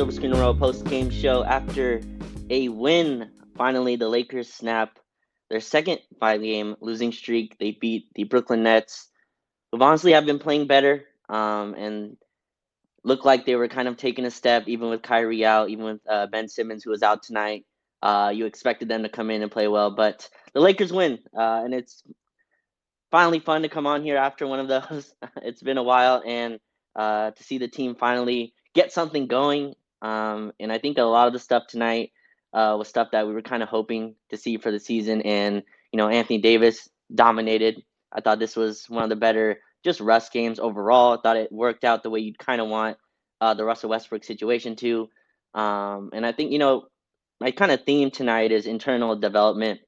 Silver Screen Row post game show. After a win, finally the Lakers snap their second five game losing streak. They beat the Brooklyn Nets, who honestly have been playing better um, and looked like they were kind of taking a step, even with Kyrie out, even with uh, Ben Simmons, who was out tonight. Uh, you expected them to come in and play well, but the Lakers win, uh, and it's finally fun to come on here after one of those. it's been a while, and uh, to see the team finally get something going. Um, and I think a lot of the stuff tonight uh, was stuff that we were kind of hoping to see for the season. And you know, Anthony Davis dominated. I thought this was one of the better just Russ games overall. I thought it worked out the way you'd kind of want uh, the Russell Westbrook situation to. Um, and I think you know my kind of theme tonight is internal development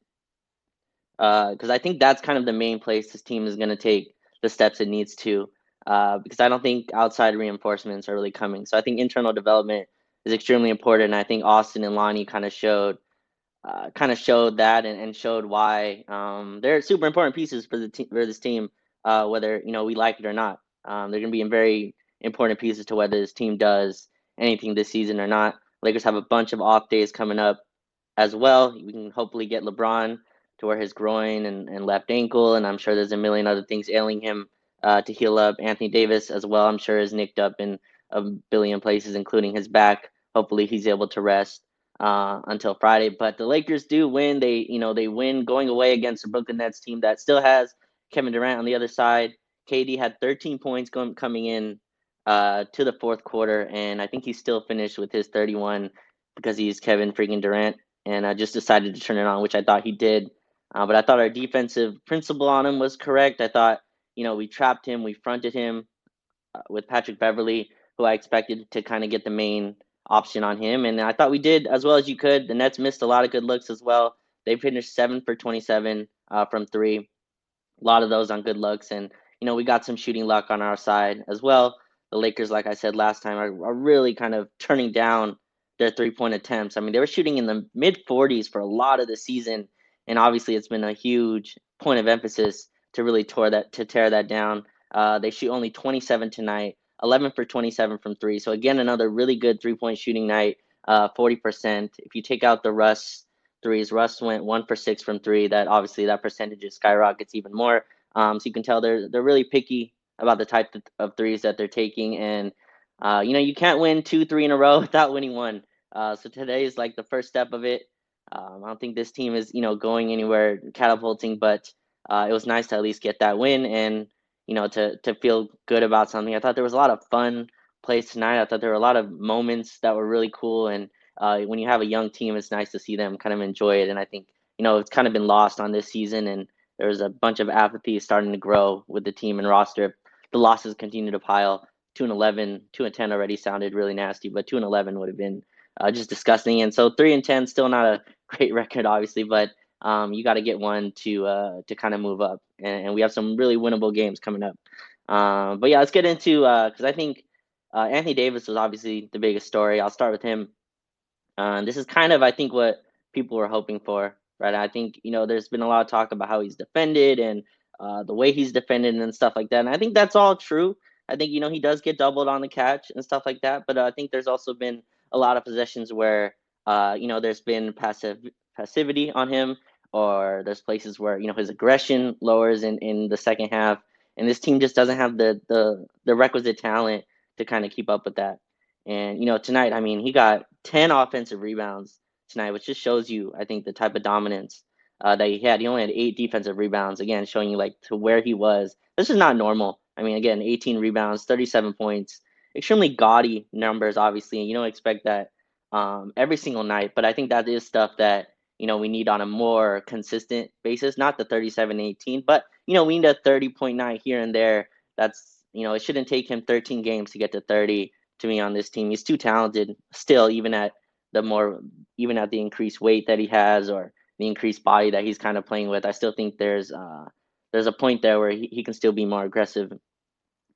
because uh, I think that's kind of the main place this team is going to take the steps it needs to. Uh, because I don't think outside reinforcements are really coming. So I think internal development is extremely important. And I think Austin and Lonnie kind of showed, uh, kind of showed that and, and showed why um, they're super important pieces for the te- for this team, uh, whether you know we like it or not. Um, they're going to be in very important pieces to whether this team does anything this season or not. Lakers have a bunch of off days coming up as well. We can hopefully get LeBron to where his groin and, and left ankle, and I'm sure there's a million other things ailing him uh, to heal up. Anthony Davis as well, I'm sure, is nicked up in a billion places, including his back. Hopefully, he's able to rest uh, until Friday. But the Lakers do win. They, you know, they win going away against the Brooklyn Nets team that still has Kevin Durant on the other side. KD had 13 points going coming in uh, to the fourth quarter, and I think he still finished with his 31 because he's Kevin freaking Durant, and I just decided to turn it on, which I thought he did. Uh, but I thought our defensive principle on him was correct. I thought, you know, we trapped him, we fronted him uh, with Patrick Beverley, who I expected to kind of get the main option on him. And I thought we did as well as you could. The Nets missed a lot of good looks as well. They finished seven for 27 uh, from three. A lot of those on good looks. And, you know, we got some shooting luck on our side as well. The Lakers, like I said last time, are, are really kind of turning down their three point attempts. I mean, they were shooting in the mid 40s for a lot of the season and obviously it's been a huge point of emphasis to really tear that to tear that down. Uh, they shoot only 27 tonight, 11 for 27 from three. So again, another really good three point shooting night, uh, 40%. If you take out the Russ threes, Russ went one for six from three. That obviously that percentage is skyrockets even more. Um, so you can tell they're they're really picky about the type of threes that they're taking, and uh, you know you can't win two, three in a row without winning one. Uh, so today is like the first step of it. Um, I don't think this team is, you know, going anywhere catapulting, but uh, it was nice to at least get that win and, you know, to to feel good about something. I thought there was a lot of fun plays tonight. I thought there were a lot of moments that were really cool. And uh, when you have a young team, it's nice to see them kind of enjoy it. And I think, you know, it's kind of been lost on this season, and there's a bunch of apathy starting to grow with the team and roster. The losses continue to pile. Two and 11, two and 10 already sounded really nasty, but two and 11 would have been uh, just disgusting. And so three and 10, still not a great record, obviously, but um, you got to get one to uh, to kind of move up. And, and, we have some really winnable games coming up. Um, but yeah, let's get into because uh, I think uh, Anthony Davis was obviously the biggest story. I'll start with him. Uh, this is kind of I think what people were hoping for, right? I think you know there's been a lot of talk about how he's defended and uh, the way he's defended and stuff like that. And I think that's all true. I think you know he does get doubled on the catch and stuff like that. But I think there's also been a lot of possessions where uh, you know there's been passive passivity on him, or there's places where you know his aggression lowers in in the second half, and this team just doesn't have the the the requisite talent to kind of keep up with that. And you know tonight, I mean, he got ten offensive rebounds tonight, which just shows you, I think, the type of dominance uh, that he had. He only had eight defensive rebounds, again, showing you like to where he was. This is not normal. I mean, again, 18 rebounds, 37 points, extremely gaudy numbers, obviously, you don't expect that um, every single night. But I think that is stuff that you know we need on a more consistent basis. Not the 37-18, but you know we need a 30.9 here and there. That's you know it shouldn't take him 13 games to get to 30 to me on this team. He's too talented still, even at the more even at the increased weight that he has or the increased body that he's kind of playing with. I still think there's uh, there's a point there where he, he can still be more aggressive.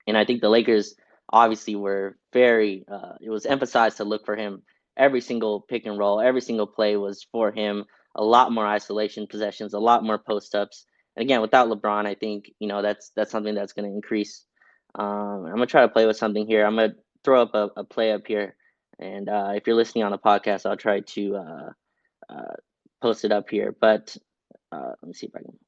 And I think the Lakers obviously were very uh, it was emphasized to look for him every single pick and roll every single play was for him a lot more isolation possessions a lot more post ups and again without lebron i think you know that's that's something that's going to increase um, i'm to try to play with something here i'm to throw up a, a play up here, and uh, if you're listening on the podcast, I'll try to uh, uh, post it up here. But uh, let me see if I can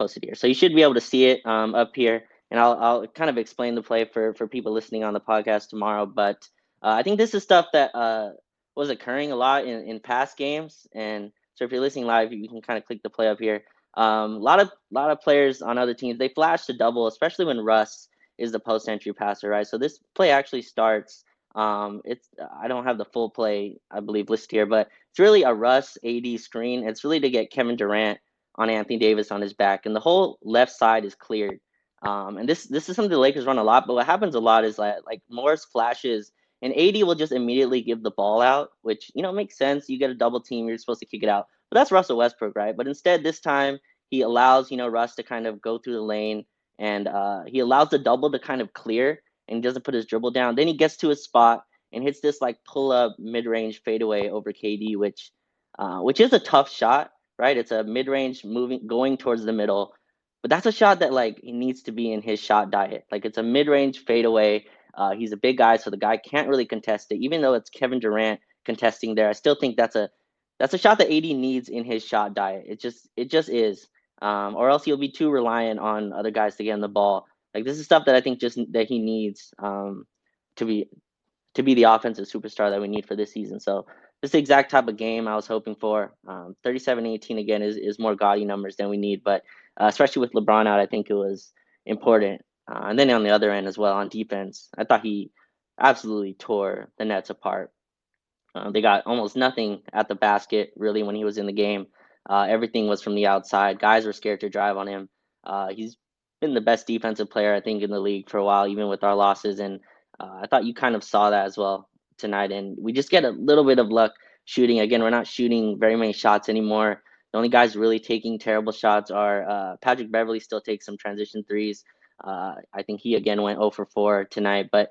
post it here. So you should be able to see it um, up here, and I'll I'll kind of explain the play for for people listening on the podcast tomorrow. But uh, I think this is stuff that uh, was occurring a lot in in past games, and so if you're listening live, you can kind of click the play up here. Um, a lot of lot of players on other teams they flash to double, especially when Russ is the post entry passer, right? So this play actually starts. Um, it's I don't have the full play I believe listed here, but it's really a Russ AD screen. It's really to get Kevin Durant on Anthony Davis on his back, and the whole left side is cleared. Um, and this this is something the Lakers run a lot, but what happens a lot is that like Morris flashes and AD will just immediately give the ball out, which you know makes sense. You get a double team, you're supposed to kick it out. But that's Russell Westbrook, right? But instead, this time he allows you know Russ to kind of go through the lane, and uh, he allows the double to kind of clear, and doesn't put his dribble down. Then he gets to his spot and hits this like pull up mid range fadeaway over KD, which uh, which is a tough shot, right? It's a mid range moving going towards the middle, but that's a shot that like he needs to be in his shot diet. Like it's a mid range fadeaway. Uh, he's a big guy, so the guy can't really contest it. Even though it's Kevin Durant contesting there, I still think that's a that's a shot that AD needs in his shot diet. It just it just is. Um, or else he'll be too reliant on other guys to get him the ball. Like this is stuff that I think just that he needs um, to be to be the offensive superstar that we need for this season. So this is the exact type of game I was hoping for. Um, 37-18 again is, is more gaudy numbers than we need, but uh, especially with LeBron out, I think it was important. Uh, and then on the other end as well on defense, I thought he absolutely tore the Nets apart. Uh, they got almost nothing at the basket really when he was in the game. Uh, everything was from the outside. Guys were scared to drive on him. Uh, he's been the best defensive player I think in the league for a while, even with our losses. And uh, I thought you kind of saw that as well tonight. And we just get a little bit of luck shooting. Again, we're not shooting very many shots anymore. The only guys really taking terrible shots are uh, Patrick Beverley Still takes some transition threes. Uh, I think he again went 0 for 4 tonight. But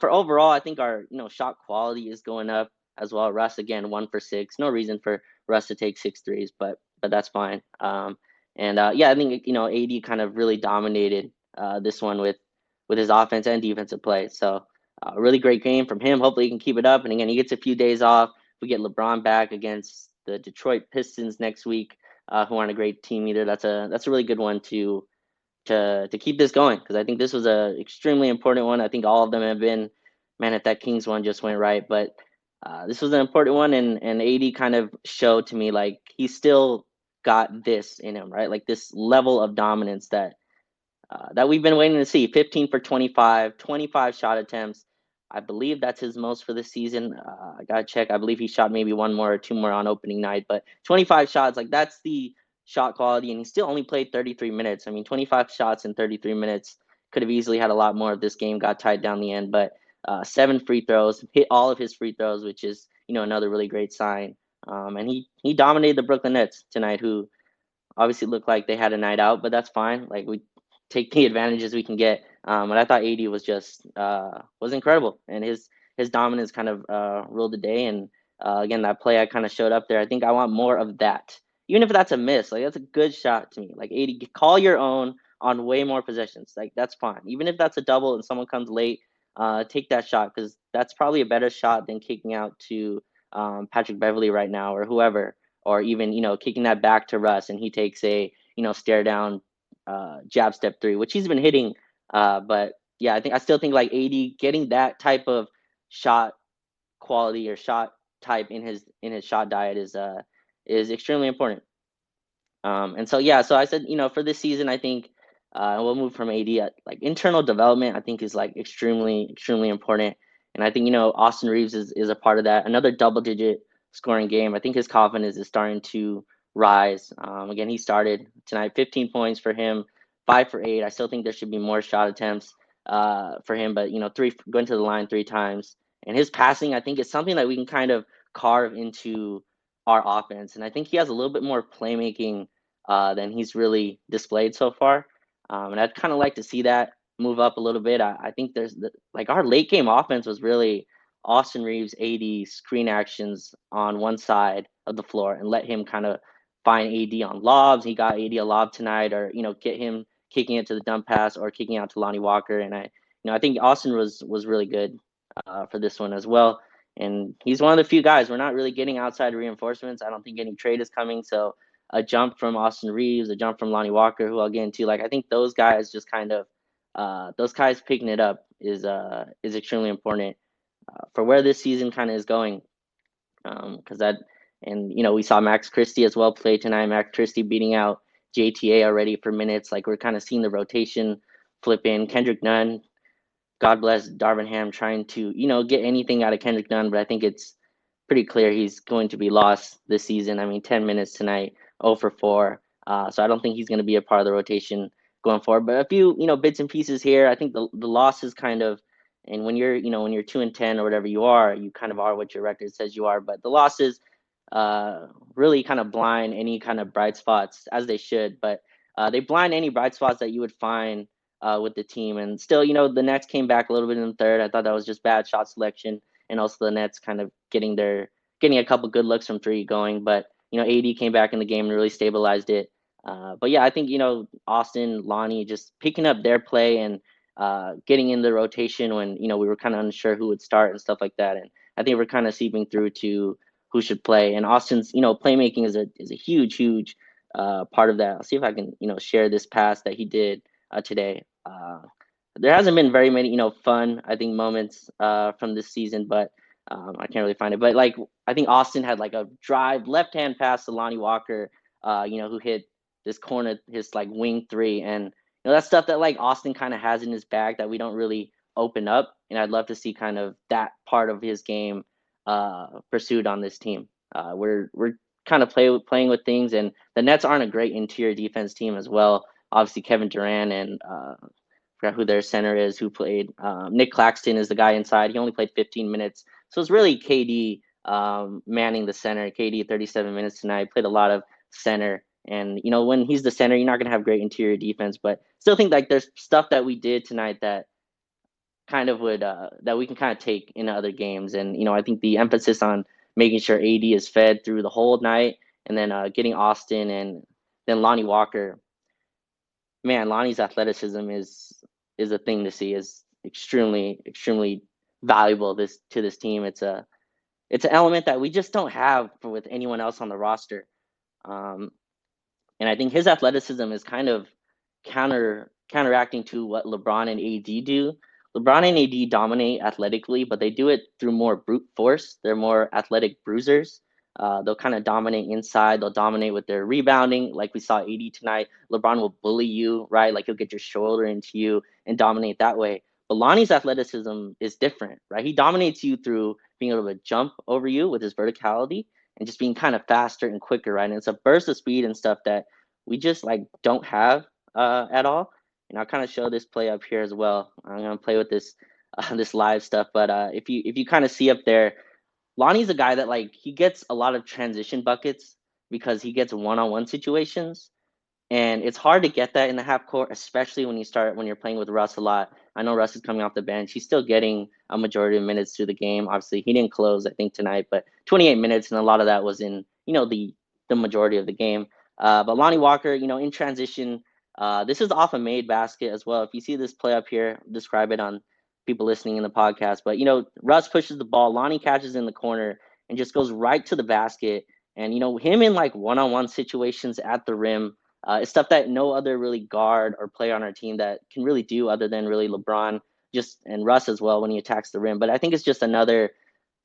for overall, I think our you know shot quality is going up as well. Russ again one for six. No reason for Russ to take six threes, but but that's fine. Um, and uh, yeah, I think you know AD kind of really dominated uh, this one with with his offense and defensive play. So a uh, really great game from him. Hopefully he can keep it up. And again, he gets a few days off. We get LeBron back against the Detroit Pistons next week, uh, who aren't a great team either. That's a that's a really good one to to to keep this going because I think this was a extremely important one. I think all of them have been. Man, if that Kings one just went right, but uh, this was an important one, and and AD kind of showed to me like he still got this in him, right? Like this level of dominance that uh, that we've been waiting to see. 15 for 25, 25 shot attempts. I believe that's his most for the season. Uh, I gotta check. I believe he shot maybe one more or two more on opening night, but 25 shots, like that's the shot quality, and he still only played 33 minutes. I mean, 25 shots in 33 minutes could have easily had a lot more if this game got tied down the end, but uh, seven free throws, hit all of his free throws, which is you know another really great sign. Um, and he he dominated the Brooklyn Nets tonight, who obviously looked like they had a night out, but that's fine. Like we take the advantages we can get. Um, but I thought AD was just uh, was incredible, and his his dominance kind of uh, ruled the day. And uh, again, that play I kind of showed up there. I think I want more of that, even if that's a miss. Like that's a good shot to me. Like AD, call your own on way more possessions. Like that's fine, even if that's a double and someone comes late uh, take that shot because that's probably a better shot than kicking out to um, Patrick Beverley right now or whoever, or even you know kicking that back to Russ and he takes a you know stare down uh, jab step three, which he's been hitting. Uh, but yeah, I think I still think like AD getting that type of shot quality or shot type in his in his shot diet is uh is extremely important. Um, and so yeah, so I said you know for this season I think uh, we'll move from AD. Uh, like internal development, I think is like extremely, extremely important. And I think you know Austin Reaves is is a part of that. Another double-digit scoring game. I think his confidence is starting to rise. Um, again, he started tonight, 15 points for him, five for eight. I still think there should be more shot attempts uh, for him, but you know, three going to the line three times. And his passing, I think, is something that we can kind of carve into our offense. And I think he has a little bit more playmaking uh, than he's really displayed so far. Um, and I'd kind of like to see that move up a little bit. I, I think there's the, like our late game offense was really Austin Reaves AD screen actions on one side of the floor and let him kind of find AD on lobs. He got AD a lob tonight, or you know, get him kicking it to the dump pass or kicking out to Lonnie Walker. And I, you know, I think Austin was was really good uh, for this one as well. And he's one of the few guys we're not really getting outside reinforcements. I don't think any trade is coming. So a jump from Austin Reaves, a jump from Lonnie Walker, who I'll get into. Like I think those guys just kind of uh, those guys picking it up is uh, is extremely important uh, for where this season kind of is going. Because um, that and you know we saw Max Christie as well play tonight. Max Christie beating out JTA already for minutes. Like we're kind of seeing the rotation flip in. Kendrick Nunn, God bless Darvin Ham, trying to you know get anything out of Kendrick Nunn, but I think it's pretty clear he's going to be lost this season. I mean, 10 minutes tonight, 0 for 4. Uh, so I don't think he's going to be a part of the rotation going forward. But a few you know bits and pieces here. I think the the losses kind of. And when you're, you know, when you're two and ten or whatever you are, you kind of are what your record says you are. But the losses, uh, really kind of blind any kind of bright spots as they should, but uh, they blind any bright spots that you would find uh, with the team. And still, you know, the Nets came back a little bit in the third. I thought that was just bad shot selection, and also the Nets kind of getting their getting a couple good looks from three going. But you know, AD came back in the game and really stabilized it. Uh, but yeah, I think you know Austin, Lonnie, just picking up their play and uh, getting in the rotation when you know we were kind of unsure who would start and stuff like that. And I think we're kind of seeping through to who should play. And Austin's, you know, playmaking is a is a huge, huge uh, part of that. I'll see if I can, you know, share this pass that he did uh, today. Uh, there hasn't been very many, you know, fun I think moments uh, from this season, but um, I can't really find it. But like I think Austin had like a drive left hand pass to Lonnie Walker, uh, you know, who hit this corner, his like wing three, and you know that's stuff that like Austin kind of has in his bag that we don't really open up. And I'd love to see kind of that part of his game uh, pursued on this team. Uh, we're we're kind of play playing with things, and the Nets aren't a great interior defense team as well. Obviously, Kevin Durant and uh, forgot who their center is who played. Um, Nic Claxton is the guy inside. He only played 15 minutes, so it's really KD um, manning the center. KD 37 minutes tonight. Played a lot of center, and you know when he's the center, you're not to have great interior defense, but still think like there's stuff that we did tonight that kind of would uh, that we can kind of take in other games. And you know, I think the emphasis on making sure AD is fed through the whole night, and then uh, getting Austin and then Lonnie Walker. Man, Lonnie's athleticism is is a thing to see. is extremely extremely valuable this to this team. It's a it's an element that we just don't have with anyone else on the roster. Um, and I think his athleticism is kind of counter counteracting to what LeBron and AD do. LeBron and AD dominate athletically, but they do it through more brute force. They're more athletic bruisers. Uh, they'll kind of dominate inside. They'll dominate with their rebounding, like we saw AD tonight. LeBron will bully you, right? Like he'll get your shoulder into you and dominate that way. But Lonnie's athleticism is different, right? He dominates you through being able to jump over you with his verticality and just being kind of faster and quicker, right? And it's a burst of speed and stuff that we just like don't have uh, at all and I'll kind of show this play up here as well. I'm gonna play with this uh, this live stuff, but uh, if you if you kind of see up there, Lonnie's a guy that like he gets a lot of transition buckets because he gets one-on-one situations, and it's hard to get that in the half court, especially when you start when you're playing with Russ a lot. I know Russ is coming off the bench; he's still getting a majority of minutes through the game. Obviously, he didn't close, I think, tonight, but 28 minutes, and a lot of that was in you know the the majority of the game. Uh, but Lonnie Walker, you know, in transition uh, this is off a made basket as well. If you see this play up here, describe it on people listening in the podcast. But you know, Russ pushes the ball, Lonnie catches in the corner and just goes right to the basket. And you know, him in like one-on-one situations at the rim, uh, it's stuff that no other really guard or player on our team that can really do other than really LeBron, just and Russ as well when he attacks the rim. But I think it's just another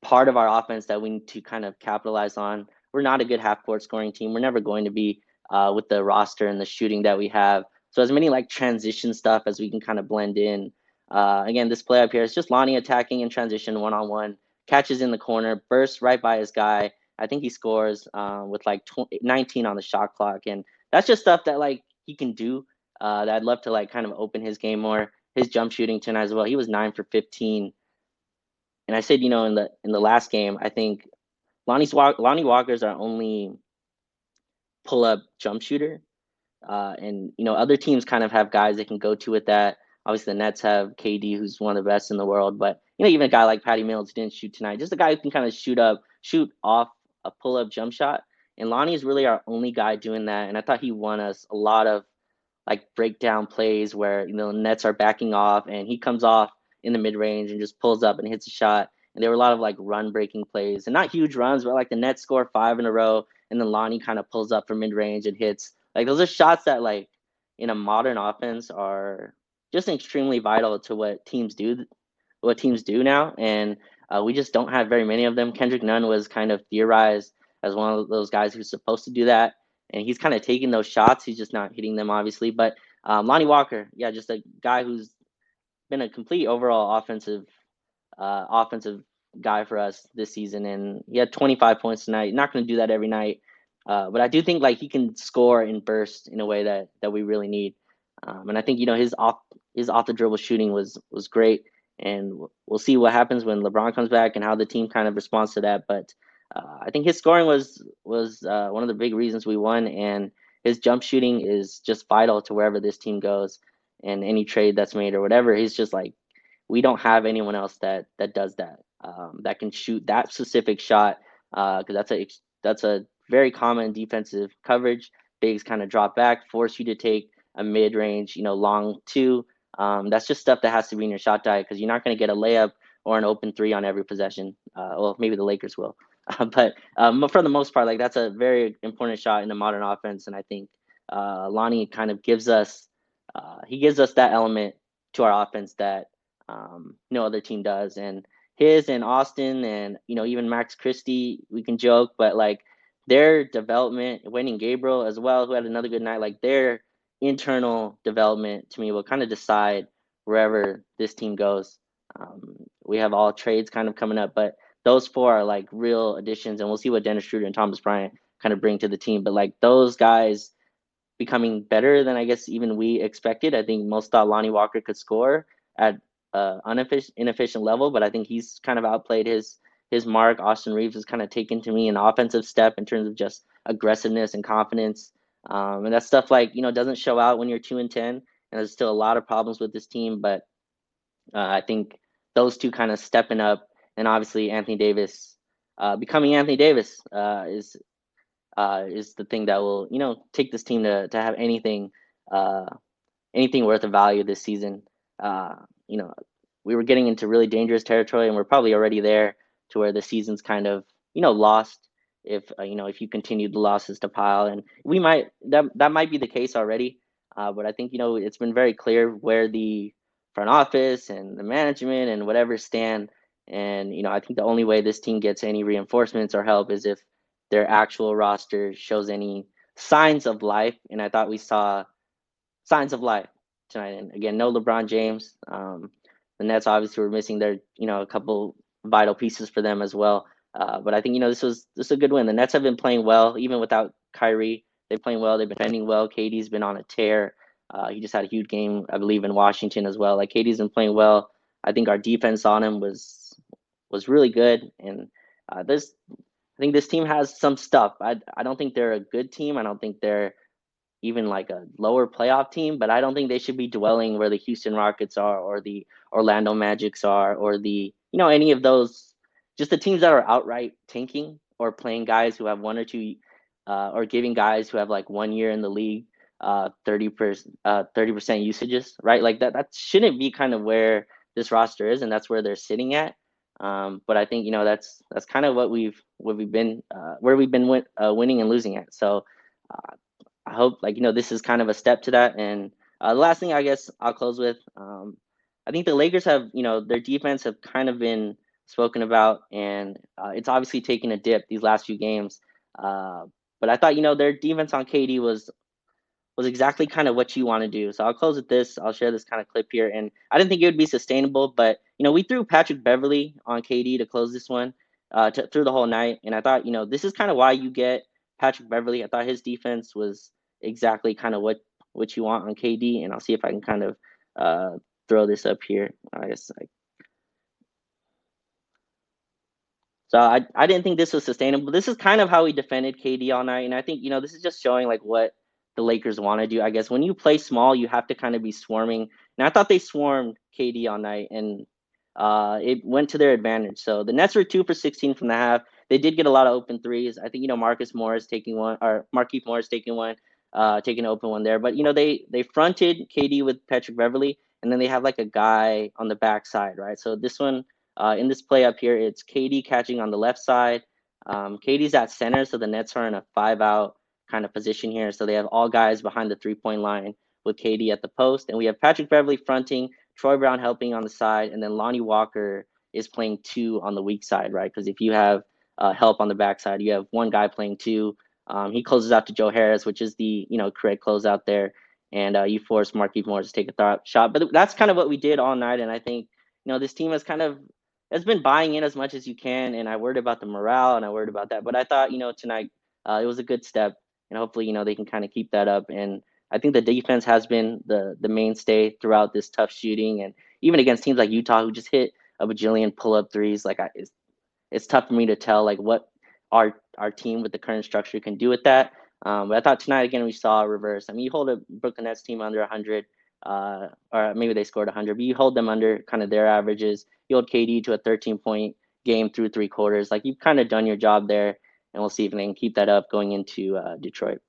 part of our offense that we need to kind of capitalize on. We're not a good half court scoring team. We're never going to be uh, with the roster and the shooting that we have. So as many like transition stuff as we can kind of blend in. Uh, again, this play up here is just Lonnie attacking in transition one on one, catches in the corner, bursts right by his guy. I think he scores uh, with like 20, 19 on the shot clock, and that's just stuff that like he can do. Uh, that I'd love to like kind of open his game more. His jump shooting tonight as well. He was nine for 15. And I said, you know, in the in the last game, I think Lonnie's Lonnie Walker's our only pull up jump shooter. Uh, and you know, other teams kind of have guys they can go to with that. Obviously, the Nets have KD, who's one of the best in the world. But you know, even a guy like Patty Mills didn't shoot tonight. Just a guy who can kind of shoot up, shoot off a pull up jump shot. And Lonnie is really our only guy doing that. And I thought he won us a lot of like breakdown plays where you know Nets are backing off and he comes off in the mid range and just pulls up and hits a shot. And there were a lot of like run breaking plays and not huge runs, but like the Nets score five in a row, and then Lonnie kind of pulls up from mid range and hits. Like those are shots that like in a modern offense are just extremely vital to what teams do, what teams do now, and uh, we just don't have very many of them. Kendrick Nunn was kind of theorized as one of those guys who's supposed to do that, and he's kind of taking those shots. He's just not hitting them, obviously. But um, Lonnie Walker, yeah, just a guy who's been a complete overall offensive, uh, offensive guy for us this season, and he had 25 points tonight. Not going to do that every night, uh, but I do think like he can score and burst in a way that that we really need. Um, and I think you know his off his off the dribble shooting was was great, and we'll see what happens when LeBron comes back and how the team kind of responds to that. But uh, I think his scoring was was uh, one of the big reasons we won, and his jump shooting is just vital to wherever this team goes and any trade that's made or whatever. He's just like we don't have anyone else that that does that um, that can shoot that specific shot because uh, that's a that's a very common defensive coverage. Bigs kind of drop back, force you to take a mid range, you know, long two. Um, that's just stuff that has to be in your shot diet because you're not going to get a layup or an open three on every possession. Uh, well, maybe the Lakers will, but um, for the most part, like that's a very important shot in the modern offense, and I think uh, Lonnie kind of gives us uh, he gives us that element to our offense that um, no other team does, and his and Austin and you know even Max Christie, we can joke, but like their development, Wenyen Gabriel as well, who had another good night, like their internal development to me will kind of decide wherever this team goes. Um, we have all trades kind of coming up, but those four are like real additions, and we'll see what Dennis Schroeder and Thomas Bryant kind of bring to the team. But like those guys becoming better than I guess even we expected. I think most thought Lonnie Walker could score at uh, inefficient, inefficient level, but I think he's kind of outplayed his his mark. Austin Reaves has kind of taken to me an offensive step in terms of just aggressiveness and confidence. Um, and that stuff like you know doesn't show out when you're two and ten, and there's still a lot of problems with this team. But uh, I think those two kind of stepping up, and obviously Anthony Davis uh, becoming Anthony Davis uh, is uh, is the thing that will you know take this team to to have anything uh, anything worth of value this season. Uh, you know, we were getting into really dangerous territory, and we're probably already there to where the season's kind of you know lost if uh, you know if you continue the losses to pile, and we might that that might be the case already. Uh, but I think you know it's been very clear where the front office and the management and whatever stand. And you know, I think the only way this team gets any reinforcements or help is if their actual roster shows any signs of life. And I thought we saw signs of life tonight. And again, no LeBron James. Um, the Nets obviously were missing their, you know, a couple vital pieces for them as well. Uh, but I think you know this was this is a good win. The Nets have been playing well even without Kyrie. They're playing well. They've been defending well. KD's been on a tear. Uh, he just had a huge game, I believe, in Washington as well. Like KD's been playing well. I think our defense on him was was really good, and uh, this I think this team has some stuff. I I don't think they're a good team. I don't think they're even like a lower playoff team, but I don't think they should be dwelling where the Houston Rockets are or the Orlando Magics are or the you know any of those just the teams that are outright tanking or playing guys who have one or two uh, or giving guys who have like one year in the league uh 30 percent uh 30 percent usages right? Like that that shouldn't be kind of where this roster is and that's where they're sitting at. Um but i think you know that's that's kind of what we've what we've been uh where we've been win, uh, winning and losing at. So uh, i hope like you know this is kind of a step to that. And uh, the last thing i guess i'll close with um i think the lakers have you know their defense have kind of been spoken about, and uh, it's obviously taken a dip these last few games. Uh, but I thought you know their defense on KD was was exactly kind of what you want to do. So I'll close with this. I'll share this kind of clip here, and I didn't think it would be sustainable, but you know we threw Patrick Beverley on KD to close this one uh, through the whole night, and I thought you know this is kind of why you get Patrick Beverley. I thought his defense was exactly kind of what what you want on KD, and I'll see if I can kind of uh, throw this up here. I guess I So I, I didn't think this was sustainable. This is kind of how we defended KD all night. And I think, you know, this is just showing like what the Lakers want to do. I guess when you play small, you have to kind of be swarming. And I thought they swarmed KD all night and uh, it went to their advantage. So the Nets were two for 16 from the half. They did get a lot of open threes. I think, you know, Marcus Morris taking one or Markieff Morris taking one, uh, taking an open one there. But, you know, they they fronted KD with Patrick Beverley and then they have like a guy on the backside, right? So this one, uh, in this play up here, it's KD catching on the left side. Um, KD's at center, so the Nets are in a five out kind of position here. So they have all guys behind the three point line with KD at the post, and we have Patrick Beverley fronting, Troy Brown helping on the side, and then Lonnie Walker is playing two on the weak side, right? Because if you have uh, help on the backside, you have one guy playing two. Um, he closes out to Joe Harris, which is the you know correct closeout there, and uh, you force Markieff Morris to take a th- shot. But that's kind of what we did all night, and I think you know this team has kind of has been buying in as much as you can. And I worried about the morale, and I worried about that, but I thought you know tonight uh, it was a good step, and hopefully you know they can kind of keep that up. And I think the defense has been the the mainstay throughout this tough shooting, and even against teams like Utah who just hit a bajillion pull up threes. Like I, it's, it's tough for me to tell like what our our team with the current structure can do with that. Um, but I thought tonight again we saw a reverse. I mean, you hold a Brooklyn Nets team under 100, uh, or maybe they scored 100, but you hold them under kind of their averages. You hold KD to a 13 point game through three quarters. Like you've kind of done your job there, and we'll see if they can keep that up going into uh, Detroit.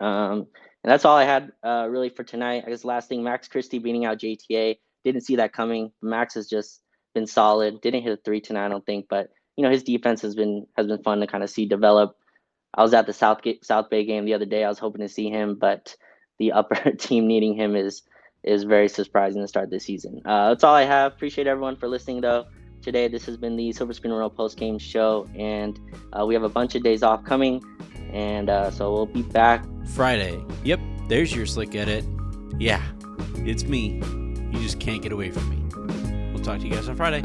Um, and that's all I had uh, really for tonight. I guess last thing, Max Christie beating out JTA. Didn't see that coming. Max has just been solid. Didn't hit a three tonight, I don't think, but you know his defense has been has been fun to kind of see develop. I was at the South South Bay game the other day. I was hoping to see him, but the upper team needing him is is very surprising to start this season. Uh, that's all I have. Appreciate everyone for listening though. Today, this has been the Silver Screen Royal post game show, and uh, we have a bunch of days off coming, and uh, so we'll be back Friday. Yep, there's your slick edit. Yeah, it's me. You just can't get away from me. We'll talk to you guys on Friday.